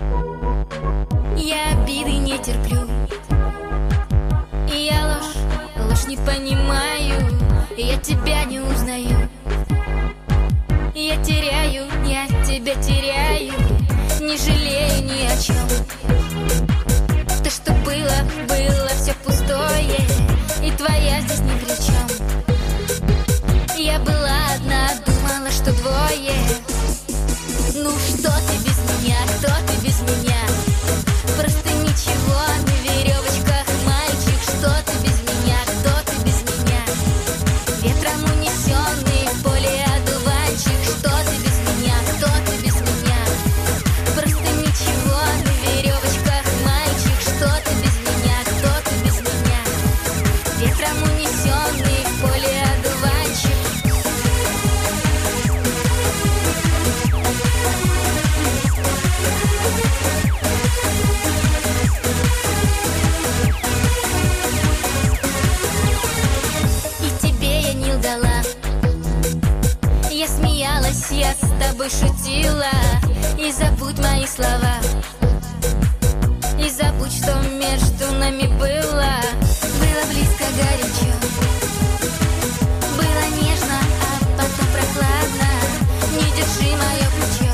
Я обиды не терплю. Я ложь, ложь не понимаю. Я тебя не узнаю. Я теряю смеялась, я с тобой шутила. И забудь мои слова. И забудь, что между нами было. Было близко горячо. Было нежно, а потом прохладно. Не держи мое плечо.